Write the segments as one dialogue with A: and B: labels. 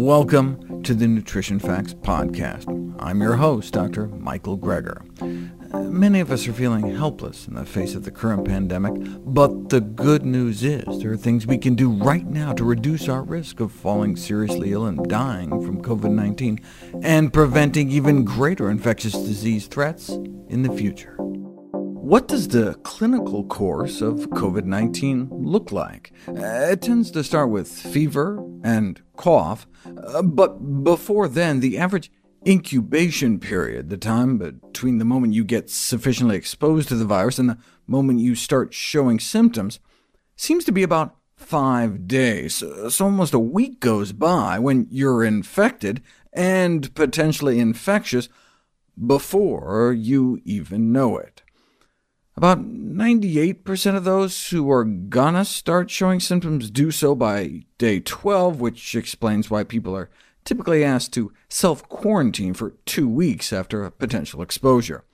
A: Welcome to the Nutrition Facts Podcast. I'm your host, Dr. Michael Greger. Many of us are feeling helpless in the face of the current pandemic, but the good news is there are things we can do right now to reduce our risk of falling seriously ill and dying from COVID-19, and preventing even greater infectious disease threats in the future. What does the clinical course of COVID 19 look like? Uh, it tends to start with fever and cough, uh, but before then, the average incubation period, the time between the moment you get sufficiently exposed to the virus and the moment you start showing symptoms, seems to be about five days. So almost a week goes by when you're infected and potentially infectious before you even know it. About 98% of those who are gonna start showing symptoms do so by day 12, which explains why people are typically asked to self-quarantine for two weeks after a potential exposure.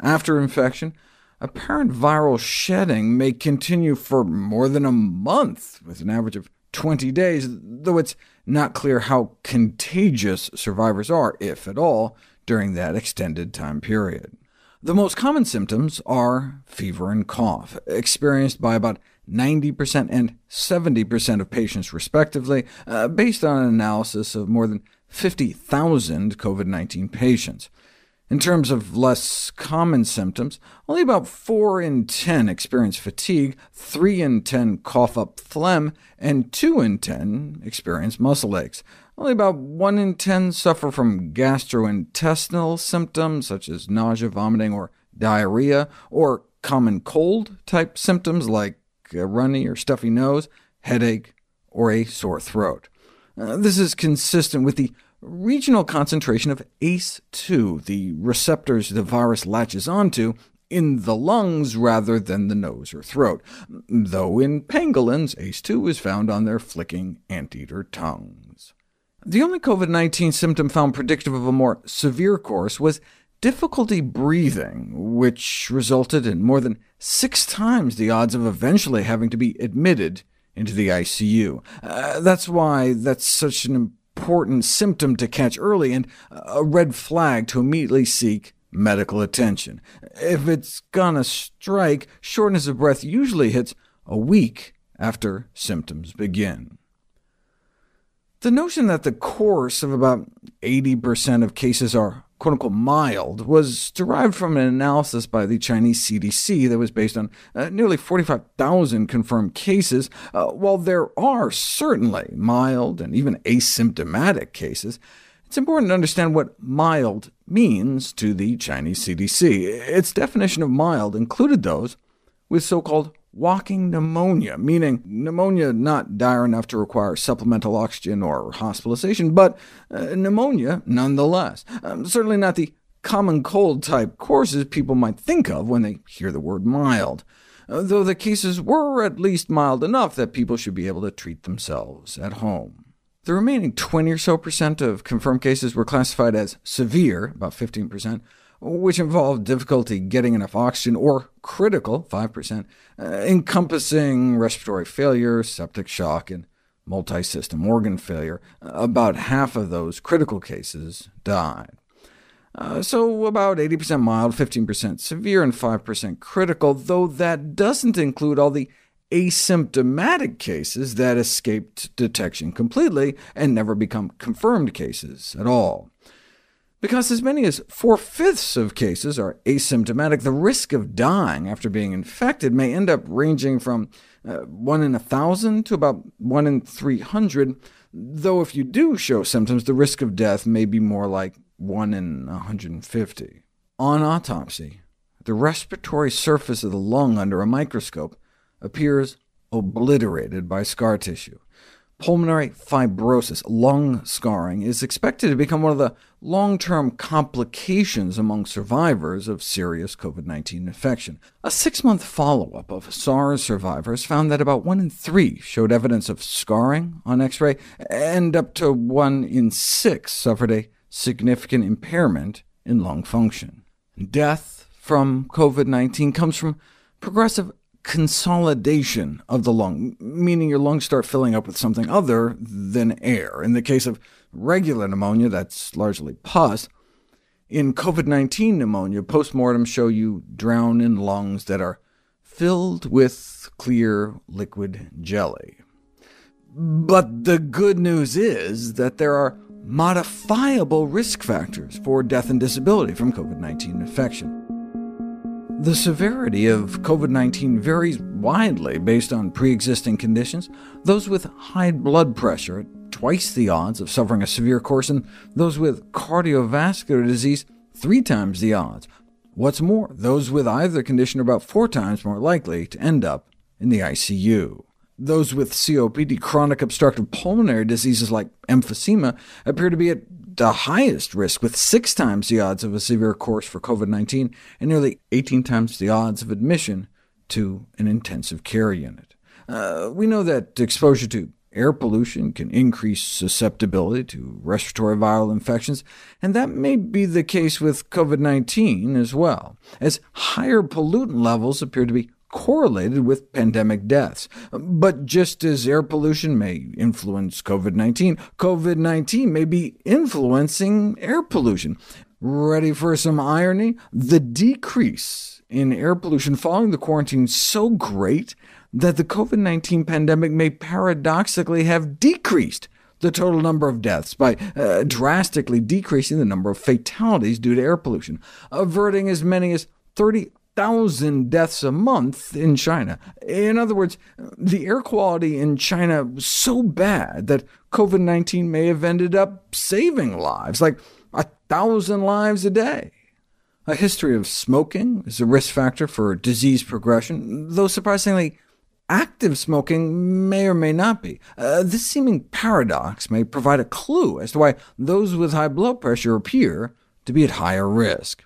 A: After infection, apparent viral shedding may continue for more than a month, with an average of 20 days, though it's not clear how contagious survivors are, if at all, during that extended time period. The most common symptoms are fever and cough, experienced by about 90% and 70% of patients respectively, uh, based on an analysis of more than 50,000 COVID-19 patients. In terms of less common symptoms, only about 4 in 10 experience fatigue, 3 in 10 cough up phlegm, and 2 in 10 experience muscle aches. Only about 1 in 10 suffer from gastrointestinal symptoms, such as nausea, vomiting, or diarrhea, or common cold-type symptoms like a runny or stuffy nose, headache, or a sore throat. Uh, this is consistent with the regional concentration of ACE2, the receptors the virus latches onto, in the lungs rather than the nose or throat, though in pangolins ACE2 is found on their flicking anteater tongues. The only COVID-19 symptom found predictive of a more severe course was difficulty breathing, which resulted in more than six times the odds of eventually having to be admitted into the ICU. Uh, that's why that's such an important symptom to catch early and a red flag to immediately seek medical attention. If it's gonna strike, shortness of breath usually hits a week after symptoms begin. The notion that the course of about 80% of cases are quote unquote mild was derived from an analysis by the Chinese CDC that was based on uh, nearly 45,000 confirmed cases. Uh, while there are certainly mild and even asymptomatic cases, it's important to understand what mild means to the Chinese CDC. Its definition of mild included those with so-called walking pneumonia, meaning pneumonia not dire enough to require supplemental oxygen or hospitalization, but uh, pneumonia nonetheless. Um, certainly not the common cold type courses people might think of when they hear the word mild, though the cases were at least mild enough that people should be able to treat themselves at home. The remaining 20 or so percent of confirmed cases were classified as severe, about 15 percent, which involved difficulty getting enough oxygen, or critical, 5%, uh, encompassing respiratory failure, septic shock, and multi-system organ failure. Uh, about half of those critical cases died. Uh, so about 80% mild, 15% severe, and 5% critical, though that doesn't include all the asymptomatic cases that escaped detection completely and never become confirmed cases at all. Because as many as four-fifths of cases are asymptomatic, the risk of dying after being infected may end up ranging from uh, 1 in 1,000 to about 1 in 300, though if you do show symptoms, the risk of death may be more like 1 in 150. On autopsy, the respiratory surface of the lung under a microscope appears obliterated by scar tissue. Pulmonary fibrosis, lung scarring, is expected to become one of the long-term complications among survivors of serious COVID-19 infection. A six-month follow-up of SARS survivors found that about one in three showed evidence of scarring on X-ray, and up to one in six suffered a significant impairment in lung function. Death from COVID-19 comes from progressive consolidation of the lung, meaning your lungs start filling up with something other than air. In the case of regular pneumonia, that's largely pus. In COVID-19 pneumonia, postmortems show you drown in lungs that are filled with clear liquid jelly. But the good news is that there are modifiable risk factors for death and disability from COVID-19 infection. The severity of COVID-19 varies widely based on pre-existing conditions. Those with high blood pressure at twice the odds of suffering a severe course, and those with cardiovascular disease three times the odds. What's more, those with either condition are about four times more likely to end up in the ICU. Those with COPD, chronic obstructive pulmonary diseases like emphysema, appear to be at the highest risk, with six times the odds of a severe course for COVID-19 and nearly 18 times the odds of admission to an intensive care unit. Uh, we know that exposure to air pollution can increase susceptibility to respiratory viral infections, and that may be the case with COVID-19 as well, as higher pollutant levels appear to be correlated with pandemic deaths. But just as air pollution may influence COVID-19, COVID-19 may be influencing air pollution. Ready for some irony? The decrease in air pollution following the quarantine is so great that the COVID-19 pandemic may paradoxically have decreased the total number of deaths by uh, drastically decreasing the number of fatalities due to air pollution, averting as many as 30 thousand deaths a month in China. In other words, the air quality in China was so bad that COVID 19 may have ended up saving lives, like a thousand lives a day. A history of smoking is a risk factor for disease progression, though surprisingly, active smoking may or may not be. Uh, this seeming paradox may provide a clue as to why those with high blood pressure appear to be at higher risk.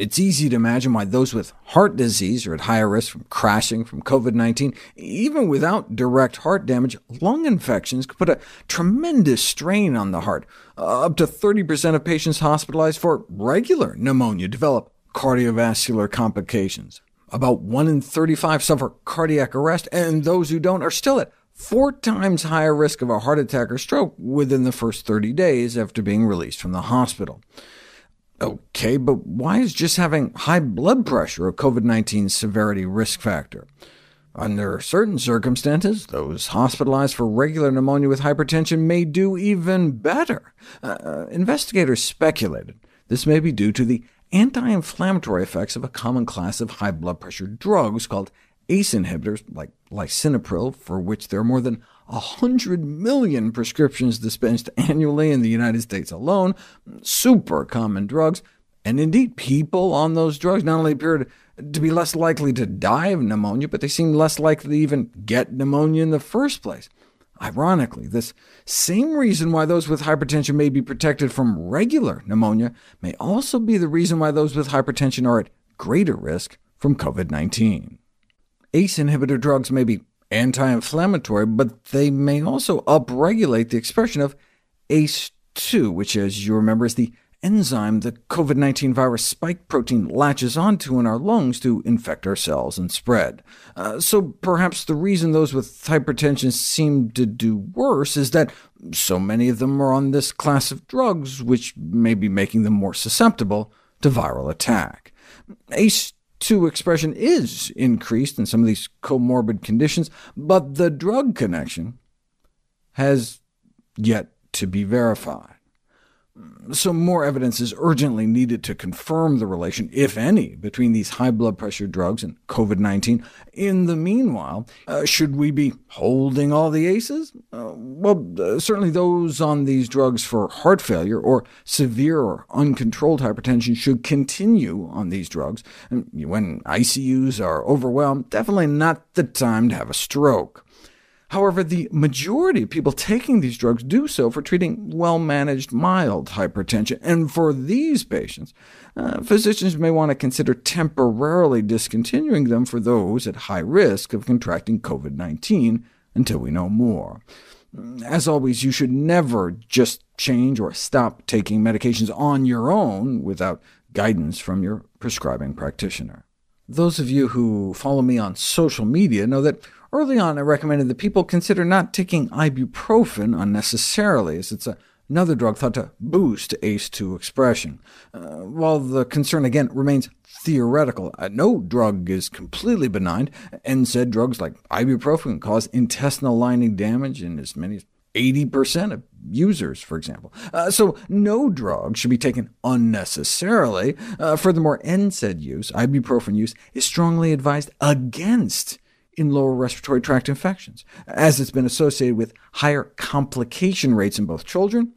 A: It's easy to imagine why those with heart disease are at higher risk from crashing from COVID-19. Even without direct heart damage, lung infections could put a tremendous strain on the heart. Uh, up to 30% of patients hospitalized for regular pneumonia develop cardiovascular complications. About 1 in 35 suffer cardiac arrest, and those who don't are still at four times higher risk of a heart attack or stroke within the first 30 days after being released from the hospital. Okay, but why is just having high blood pressure a COVID 19 severity risk factor? Under certain circumstances, those hospitalized for regular pneumonia with hypertension may do even better. Uh, uh investigators speculated this may be due to the anti inflammatory effects of a common class of high blood pressure drugs called ACE inhibitors, like lisinopril, for which there are more than 100 million prescriptions dispensed annually in the United States alone, super common drugs, and indeed, people on those drugs not only appear to, be less likely to die of pneumonia, but they seem less likely to even get pneumonia in the first place. Ironically, this same reason why those with hypertension may be protected from regular pneumonia may also be the reason why those with hypertension are at greater risk from COVID-19. ACE inhibitor drugs may be anti-inflammatory, but they may also upregulate the expression of ACE2, which, as you remember, is the enzyme the COVID-19 virus spike protein latches onto in our lungs to infect our cells and spread. Uh, so perhaps the reason those with hypertension seem to do worse is that so many of them are on this class of drugs, which may be making them more susceptible to viral attack. ACE to expression is increased in some of these comorbid conditions, but the drug connection has yet to be verified. So more evidence is urgently needed to confirm the relation, if any, between these high blood pressure drugs and COVID 19. In the meanwhile, uh, should we be holding all the ACEs? Uh, well, uh, certainly those on these drugs for heart failure or severe or uncontrolled hypertension should continue on these drugs. And when ICUs are overwhelmed, definitely not the time to have a stroke. However, the majority of people taking these drugs do so for treating well-managed mild hypertension, and for these patients, uh, physicians may want to consider temporarily discontinuing them for those at high risk of contracting COVID-19 until we know more. Mm, as always, you should never just change or stop taking medications on your own without guidance from your prescribing practitioner. Those of you who follow me on social media know that Early on, I recommended that people consider not taking ibuprofen unnecessarily, as it's a another drug thought to boost ACE2 expression. Uh, while the concern again remains theoretical, uh, no drug is completely benign, NSAID drugs like ibuprofen cause intestinal lining damage in as many as 80% of users, for example. Uh, so no drug should be taken unnecessarily. Uh, furthermore, NSAID use, ibuprofen use, is strongly advised against in lower respiratory tract infections, as it's been associated with higher complication rates in both children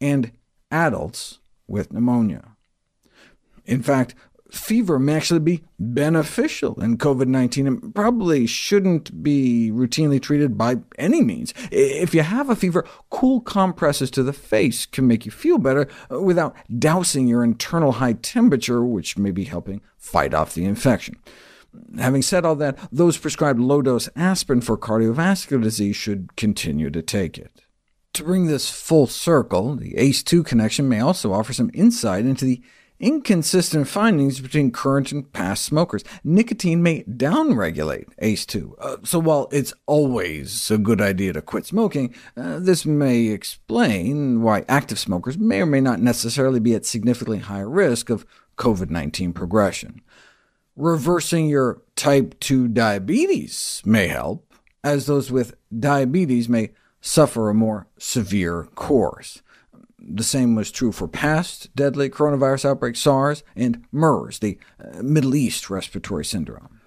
A: and adults with pneumonia. In fact, fever may actually be beneficial in COVID-19 and probably shouldn't be routinely treated by any means. If you have a fever, cool compresses to the face can make you feel better without dousing your internal high temperature, which may be helping fight off the infection. Having said all that, those prescribed low dose aspirin for cardiovascular disease should continue to take it. To bring this full circle, the ACE2 connection may also offer some insight into the inconsistent findings between current and past smokers. Nicotine may downregulate ACE2, uh, so while it's always a good idea to quit smoking, uh, this may explain why active smokers may or may not necessarily be at significantly higher risk of COVID-19 progression reversing your type 2 diabetes may help, as those with diabetes may suffer a more severe course. The same was true for past deadly coronavirus outbreaks, SARS, and MERS, the uh, Middle East respiratory syndrome.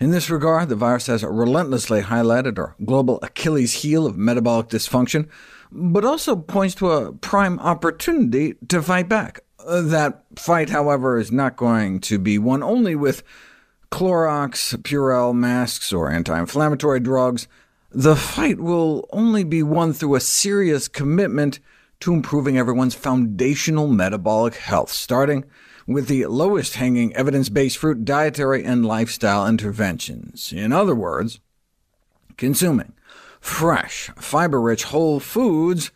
A: In this regard, the virus has relentlessly highlighted our global Achilles heel of metabolic dysfunction, but also points to a prime opportunity to fight back, that fight, however, is not going to be one only with Clorox, Purell masks, or anti inflammatory drugs. The fight will only be won through a serious commitment to improving everyone's foundational metabolic health, starting with the lowest hanging evidence based fruit dietary and lifestyle interventions. In other words, consuming fresh, fiber rich whole foods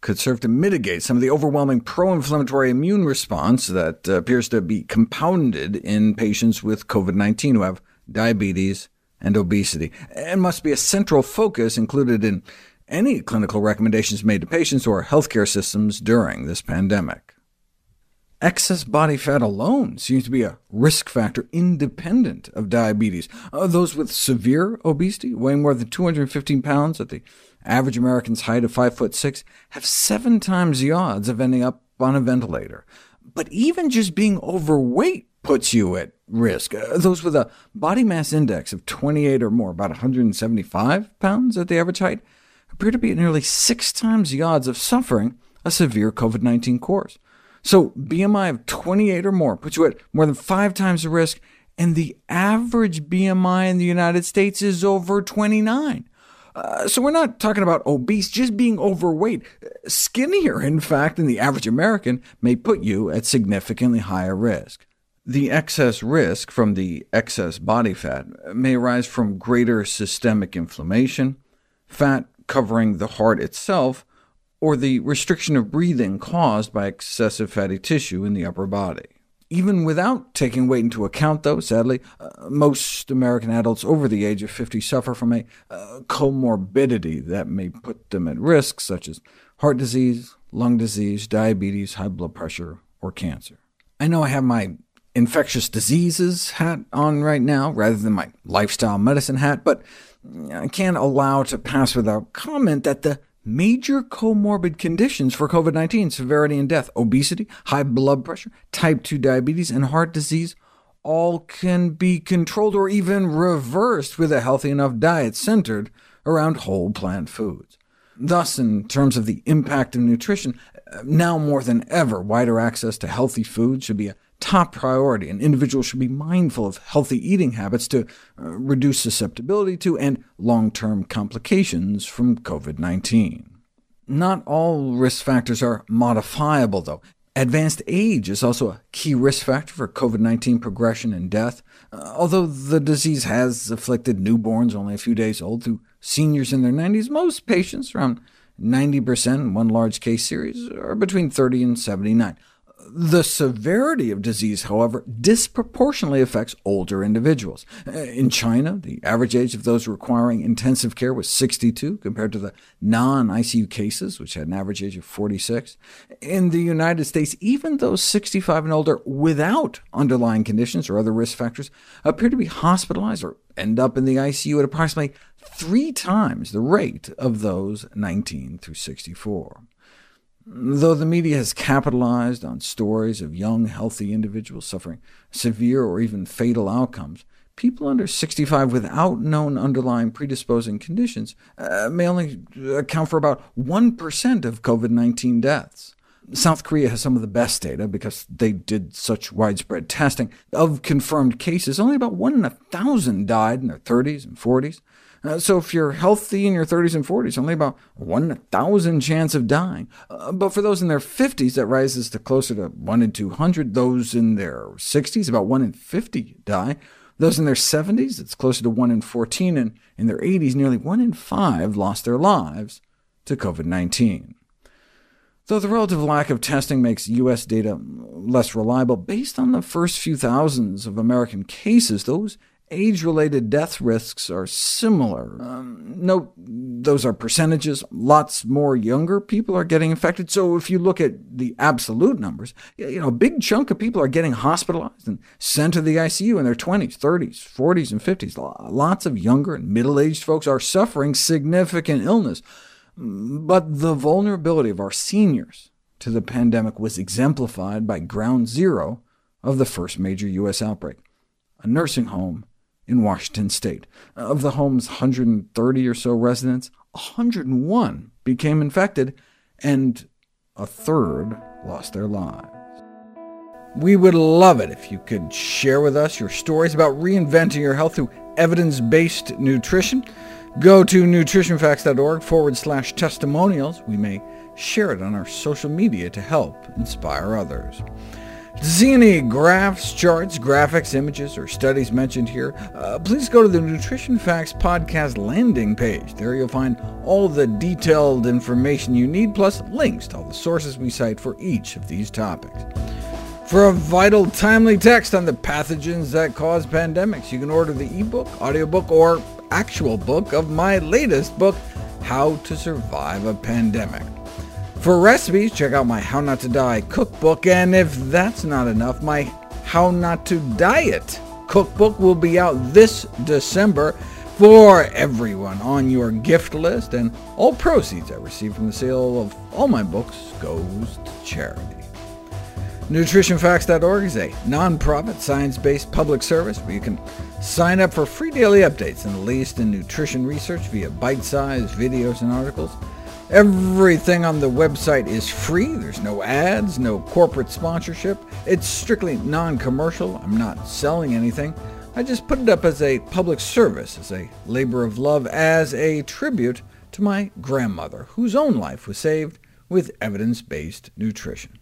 A: could serve to mitigate some of the overwhelming pro inflammatory immune response that uh, appears to be compounded in patients with COVID 19 who have diabetes and obesity, and must be a central focus included in any clinical recommendations made to patients or healthcare systems during this pandemic. Excess body fat alone seems to be a risk factor independent of diabetes. Uh, those with severe obesity, weighing more than 215 pounds at the Average Americans' height of 5 foot 6 have seven times the odds of ending up on a ventilator. But even just being overweight puts you at risk. Uh, those with a body mass index of 28 or more, about 175 pounds at the average height, appear to be at nearly six times the odds of suffering a severe COVID-19 course. So BMI of 28 or more puts you at more than five times the risk, and the average BMI in the United States is over 29. Uh, so we're not talking about obese, just being overweight. Skinnier, in fact, than the average American may put you at significantly higher risk. The excess risk from the excess body fat may arise from greater systemic inflammation, fat covering the heart itself, or the restriction of breathing caused by excessive fatty tissue in the upper body. Even without taking weight into account, though, sadly, uh, most American adults over the age of 50 suffer from a uh, comorbidity that may put them at risk, such as heart disease, lung disease, diabetes, high blood pressure, or cancer. I know I have my infectious diseases hat on right now, rather than my lifestyle medicine hat, but mm, I can't allow to pass without comment that the major comorbid conditions for COVID-19, severity and death, obesity, high blood pressure, type 2 diabetes, and heart disease, all can be controlled or even reversed with a healthy enough diet centered around whole plant foods. Thus, in terms of the impact of nutrition, uh, now more than ever, wider access to healthy food should be a top priority, and individuals should be mindful of healthy eating habits to uh, reduce susceptibility to and long-term complications from COVID-19. Not all risk factors are modifiable, though. Advanced age is also a key risk factor for COVID-19 progression and death, uh, although the disease has afflicted newborns only a few days old through seniors in their 90s. Most patients, around 90% in one large case series, are between 30 and 79. The severity of disease, however, disproportionately affects older individuals. Uh, in China, the average age of those requiring intensive care was 62, compared to the non-ICU cases, which had an average age of 46. In the United States, even those 65 and older without underlying conditions or other risk factors appear to be hospitalized or end up in the ICU at approximately three times the rate of those 19 through 64. Though the media has capitalized on stories of young, healthy individuals suffering severe or even fatal outcomes, people under 65 without known underlying predisposing conditions uh, may only uh, account for about 1% of COVID-19 deaths. South Korea has some of the best data because they did such widespread testing. Of confirmed cases, only about 1 in a 1,000 died in their 30s and 40s. Uh, so if you're healthy in your 30s and 40s, only about 1,000 chance of dying. Uh, but for those in their 50s, that rises to closer to 1 in 200. Those in their 60s, about 1 in 50 die. Those in their 70s, it's closer to 1 in 14. And in their 80s, nearly 1 in 5 lost their lives to COVID-19. Though the relative lack of testing makes U.S. data less reliable, based on the first few thousands of American cases, those age related death risks are similar. Um, note those are percentages. Lots more younger people are getting infected. So if you look at the absolute numbers, you know, a big chunk of people are getting hospitalized and sent to the ICU in their 20s, 30s, 40s, and 50s. Lots of younger and middle aged folks are suffering significant illness. But the vulnerability of our seniors to the pandemic was exemplified by ground zero of the first major U.S. outbreak, a nursing home in Washington state. Of the home's 130 or so residents, 101 became infected, and a third lost their lives. We would love it if you could share with us your stories about reinventing your health through evidence-based nutrition. Go to nutritionfacts.org forward slash testimonials. We may share it on our social media to help inspire others see any graphs, charts, graphics, images, or studies mentioned here, uh, please go to the Nutrition Facts podcast landing page. There you'll find all the detailed information you need, plus links to all the sources we cite for each of these topics. For a vital, timely text on the pathogens that cause pandemics, you can order the ebook, audiobook, or actual book of my latest book, How to Survive a Pandemic. For recipes, check out my How Not to Die cookbook, and if that's not enough, my How Not to Diet cookbook will be out this December for everyone on your gift list, and all proceeds I receive from the sale of all my books goes to charity. NutritionFacts.org is a nonprofit, science-based public service where you can sign up for free daily updates and the latest in nutrition research via bite-sized videos and articles. Everything on the website is free. There's no ads, no corporate sponsorship. It's strictly non-commercial. I'm not selling anything. I just put it up as a public service, as a labor of love, as a tribute to my grandmother, whose own life was saved with evidence-based nutrition.